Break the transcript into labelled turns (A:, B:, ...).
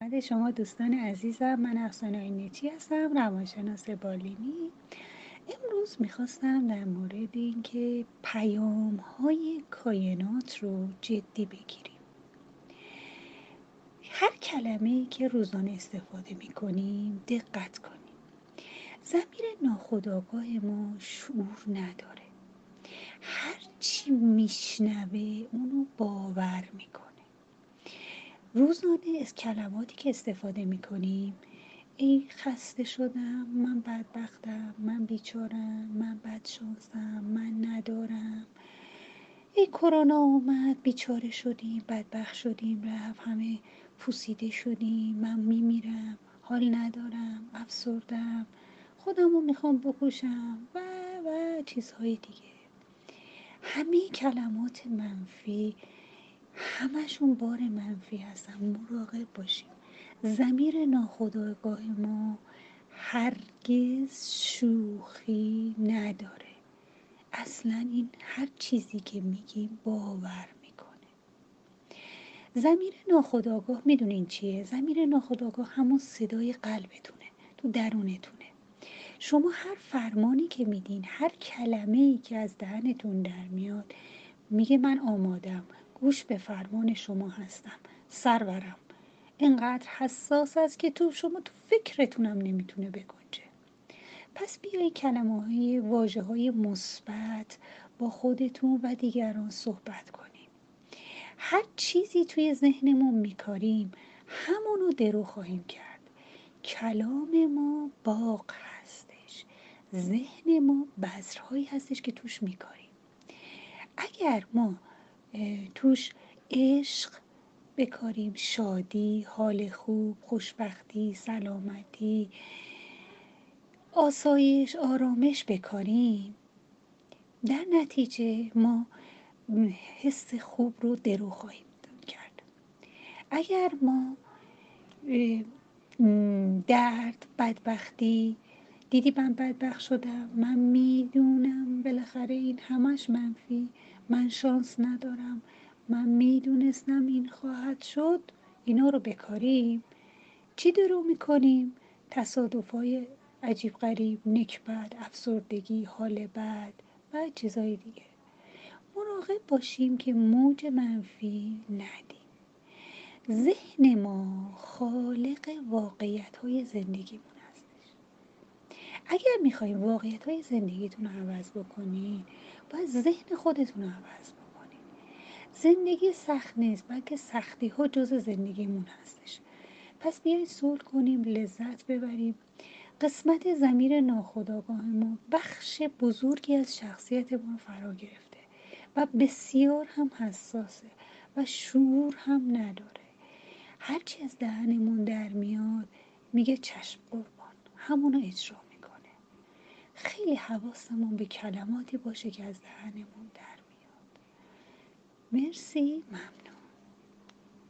A: بعد شما دوستان عزیزم من افسانه آینچی هستم روانشناس بالینی. امروز می‌خواستم در مورد اینکه پیام های کاینات رو جدی بگیریم. هر کلمه که روزانه استفاده می‌کنیم دقت کنیم. زمیر ناخداگاه ما شعور نداره. هر چی میشنوه اونو می‌کنه روزانه از کلماتی که استفاده می‌کنیم. ای خسته شدم من بدبختم من بیچارم من بدشانسم من ندارم. ای کرونا اومد بیچاره شدیم بدبخت شدیم رفت همه پوسیده شدیم من میمیرم حال ندارم افسردم خودم رو می‌خوام بکشم و و چیزهای دیگه. همه کلمات منفی همشون بار منفی هستن. مراقب باشیم. زمیر ناخداگاه ما هرگز شوخی نداره. اصلا این هر چیزی که میگیم باور می‌کنه. زمیر ناخداگاه می‌دونین چیه؟ زمیر ناخداگاه همون صدای قلبتونه تو درونتونه. شما هر فرمانی که میدین هر کلمه ای که از دهنتون در میاد میگه من آمادم. گوش به فرمان شما هستم. سرورم. اینقدر حساس است که تو شما تو فکرتونم نمی‌تونه بگنجه. پس بیای کلمه های واجه های مثبت با خودتون و دیگران صحبت کنیم. هر چیزی توی ذهنمون میکاریم همونو درو خواهیم کرد. کلام ما باغ هستش. ذهن ما بذرهایی هستش که توش میکاریم. اگر ما توش عشق بکاریم شادی حال خوب خوشبختی سلامتی. آسایش آرامش بکاریم. در نتیجه ما حس خوب رو درو خواهیم کرد. اگر ما درد بدبختی دیدی من بدبخت شدم؟ من می‌دونم. بالاخره این همش منفی. من شانس ندارم. من می‌دونستم این خواهد شد. اینا رو بکاریم. چی درو می‌کنیم؟ تصادف های عجیب غریب نکبت افسردگی حال بد و چیزهای دیگه. مراقب باشیم که موج منفی ندیم. ذهن ما خالق واقعیت های زندگیمون. هستش اگر می‌خوایم واقعیت های زندگیتون رو عوض بکنین باید ذهن خودتون رو عوض بکنید زندگی سخت نیست بلکه سختی ها جز زندگیمون هستش. پس بیایید صلح کنیم لذت ببریم. قسمت زمیر ناخداگاه ما بخش بزرگی از شخصیت ما فرا گرفته و بسیار هم حساسه و شعور هم نداره. هرچی از دهنمون در میاد میگه چشم قربان. همونو اجرا خیلی حواسمون به کلماتی باشه که از دهنمون در میاد. مرسی ممنون.